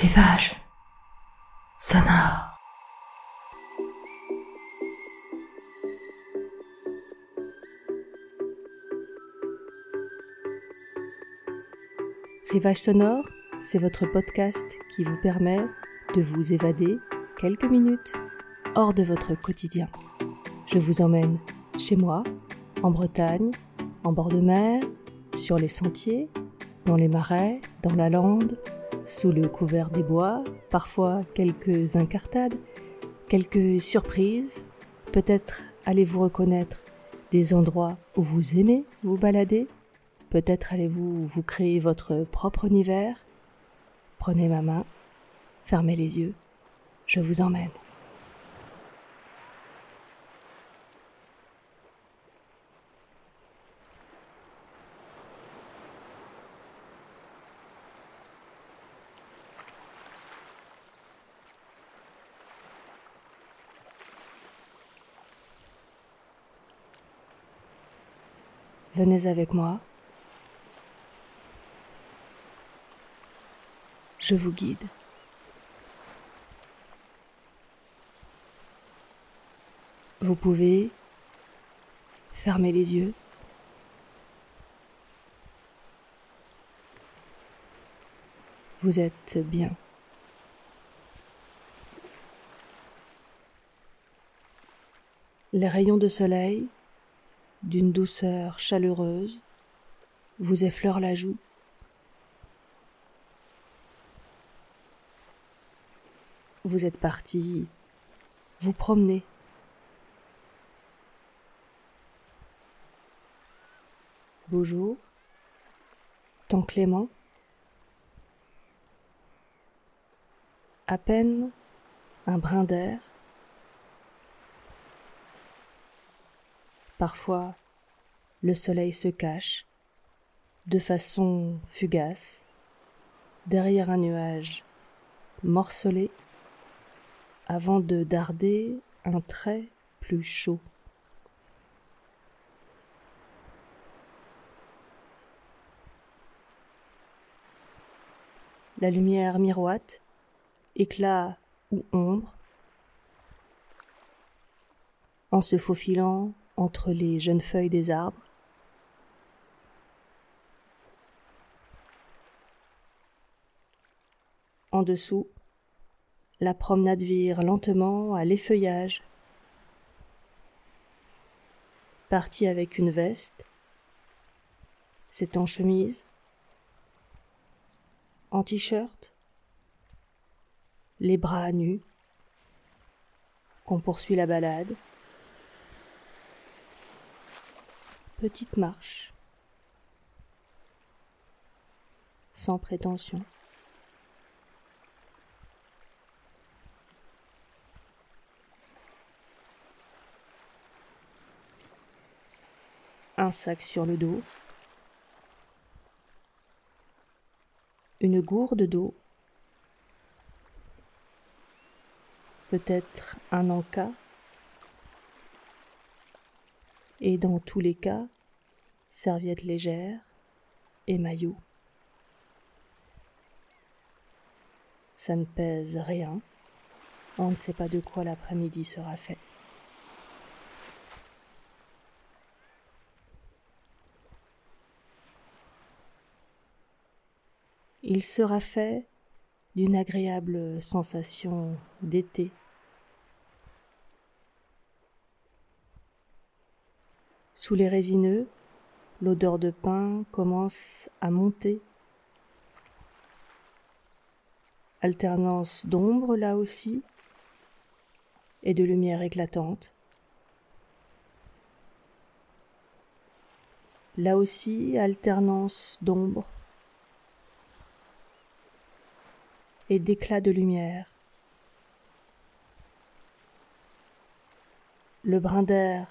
Rivage sonore. Rivage sonore, c'est votre podcast qui vous permet de vous évader quelques minutes hors de votre quotidien. Je vous emmène chez moi, en Bretagne, en bord de mer, sur les sentiers, dans les marais, dans la lande, sous le couvert des bois, parfois quelques incartades, quelques surprises, peut-être allez-vous reconnaître des endroits où vous aimez vous balader, peut-être allez-vous vous créer votre propre univers. Prenez ma main, fermez les yeux, je vous emmène. Venez avec moi. Je vous guide. Vous pouvez fermer les yeux. Vous êtes bien. Les rayons de soleil d'une douceur chaleureuse, vous effleure la joue. Vous êtes parti vous promener. Beau jour, temps clément, à peine un brin d'air, Parfois, le soleil se cache, de façon fugace, derrière un nuage morcelé, avant de darder un trait plus chaud. La lumière miroite, éclat ou ombre, en se faufilant entre les jeunes feuilles des arbres. En dessous, la promenade vire lentement à l'effeuillage. Parti avec une veste, c'est en chemise, en t-shirt, les bras nus, qu'on poursuit la balade. petite marche, sans prétention. Un sac sur le dos, une gourde d'eau, peut-être un encas et dans tous les cas, serviette légère et maillot. Ça ne pèse rien, on ne sait pas de quoi l'après-midi sera fait. Il sera fait d'une agréable sensation d'été Sous les résineux, l'odeur de pain commence à monter. Alternance d'ombre là aussi et de lumière éclatante. Là aussi, alternance d'ombre et d'éclat de lumière. Le brin d'air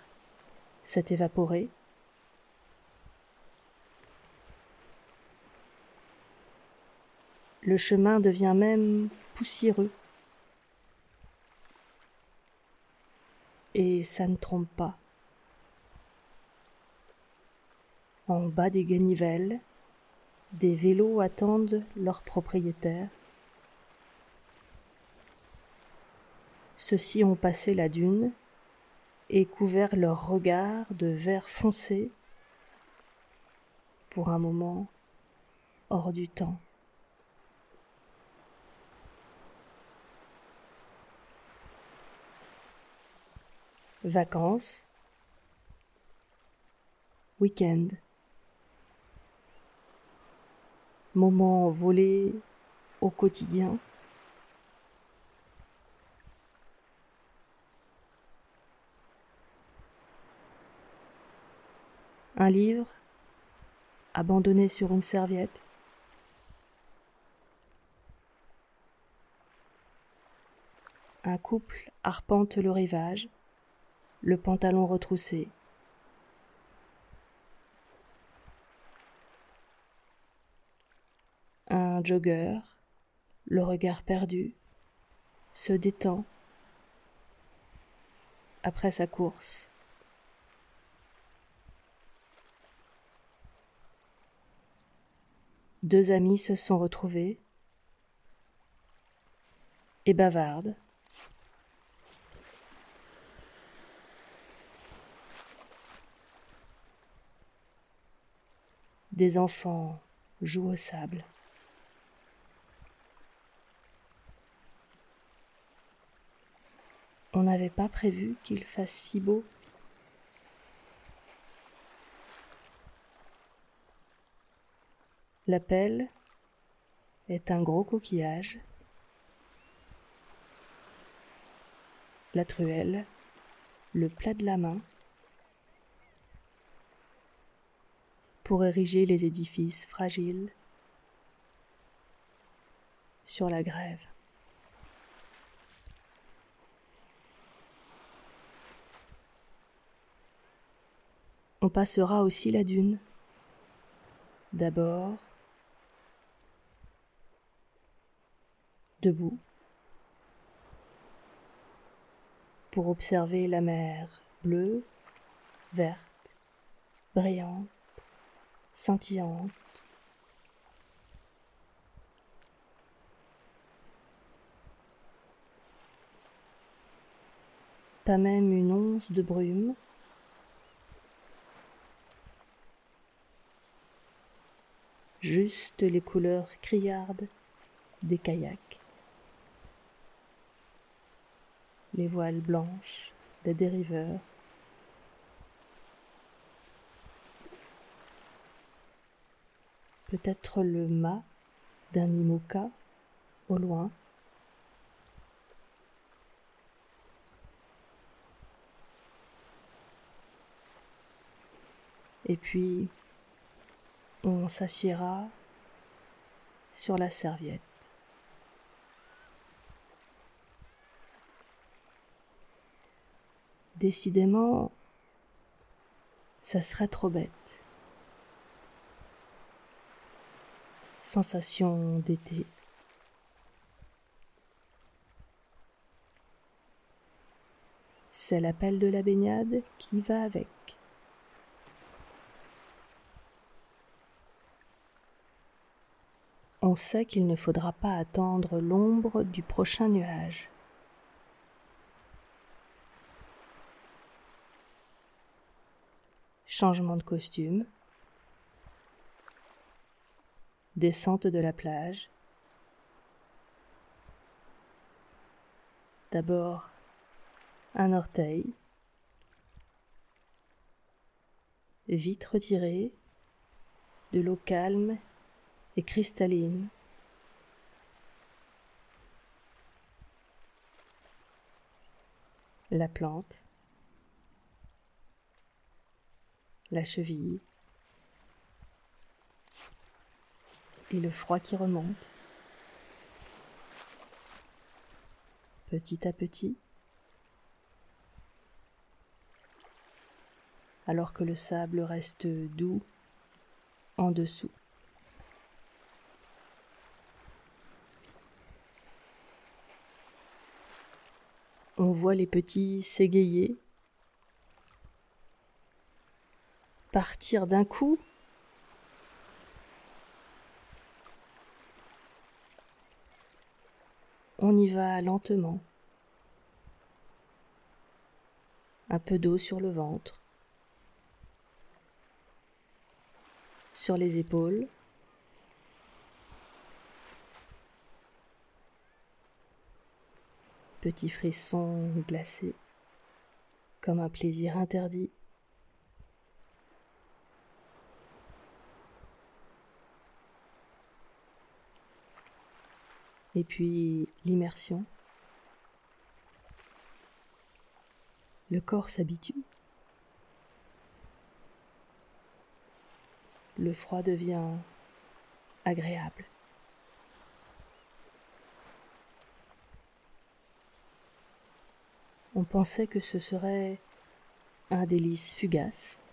s'est évaporé. Le chemin devient même poussiéreux. Et ça ne trompe pas. En bas des ganivelles, des vélos attendent leurs propriétaires. Ceux-ci ont passé la dune et couvert leur regard de vert foncé pour un moment hors du temps. Vacances, week-end, moment volé au quotidien. Un livre abandonné sur une serviette. Un couple arpente le rivage, le pantalon retroussé. Un jogger, le regard perdu, se détend après sa course. Deux amis se sont retrouvés et bavardent. Des enfants jouent au sable. On n'avait pas prévu qu'il fasse si beau. La pelle est un gros coquillage. La truelle, le plat de la main, pour ériger les édifices fragiles sur la grève. On passera aussi la dune. D'abord, debout pour observer la mer bleue, verte, brillante, scintillante. Pas même une once de brume. Juste les couleurs criardes des kayaks. Les voiles blanches des dériveurs. Peut-être le mât d'un imoca au loin. Et puis, on s'assiera sur la serviette. Décidément, ça serait trop bête. Sensation d'été. C'est l'appel de la baignade qui va avec. On sait qu'il ne faudra pas attendre l'ombre du prochain nuage. Changement de costume, descente de la plage. D'abord un orteil, vite retiré, de l'eau calme et cristalline. La plante, la cheville et le froid qui remonte. Petit à petit, alors que le sable reste doux en dessous. On voit les petits s'égayer partir d'un coup On y va lentement. un peu d'eau sur le ventre, sur les épaules, petit frisson glacé, comme un plaisir interdit. Et puis l'immersion. Le corps s'habitue. Le froid devient agréable. On pensait que ce serait un délice fugace.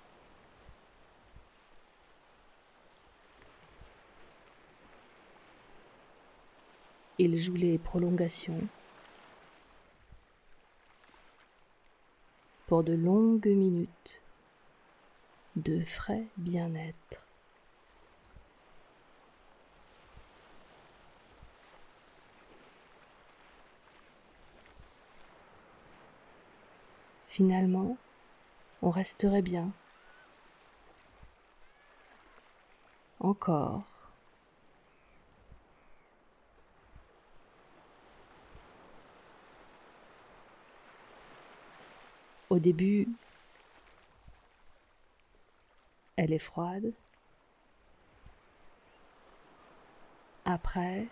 Il joue les prolongations pour de longues minutes de frais bien-être. Finalement, on resterait bien. Encore. Au début, elle est froide. Après,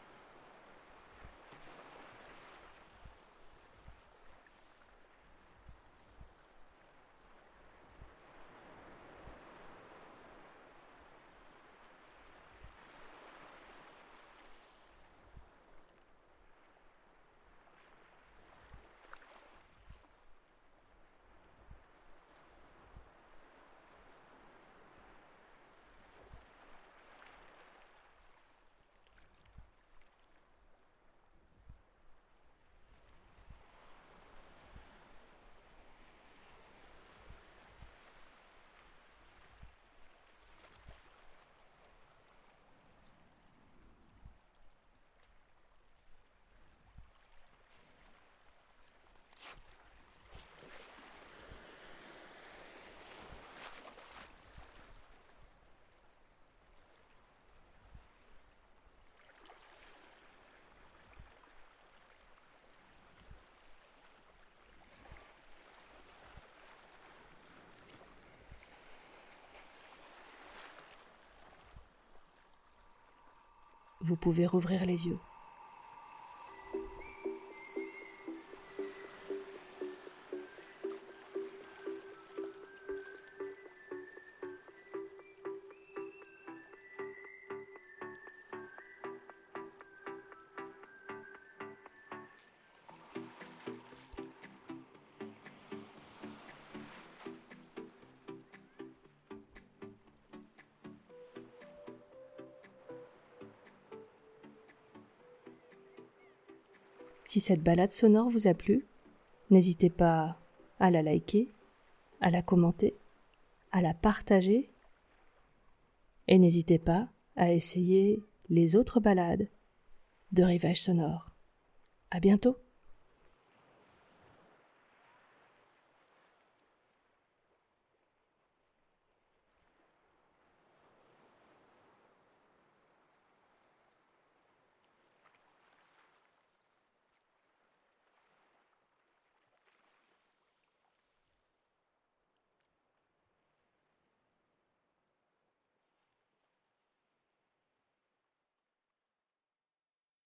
vous pouvez rouvrir les yeux. Si cette balade sonore vous a plu, n'hésitez pas à la liker, à la commenter, à la partager et n'hésitez pas à essayer les autres balades de Rivage Sonore. À bientôt!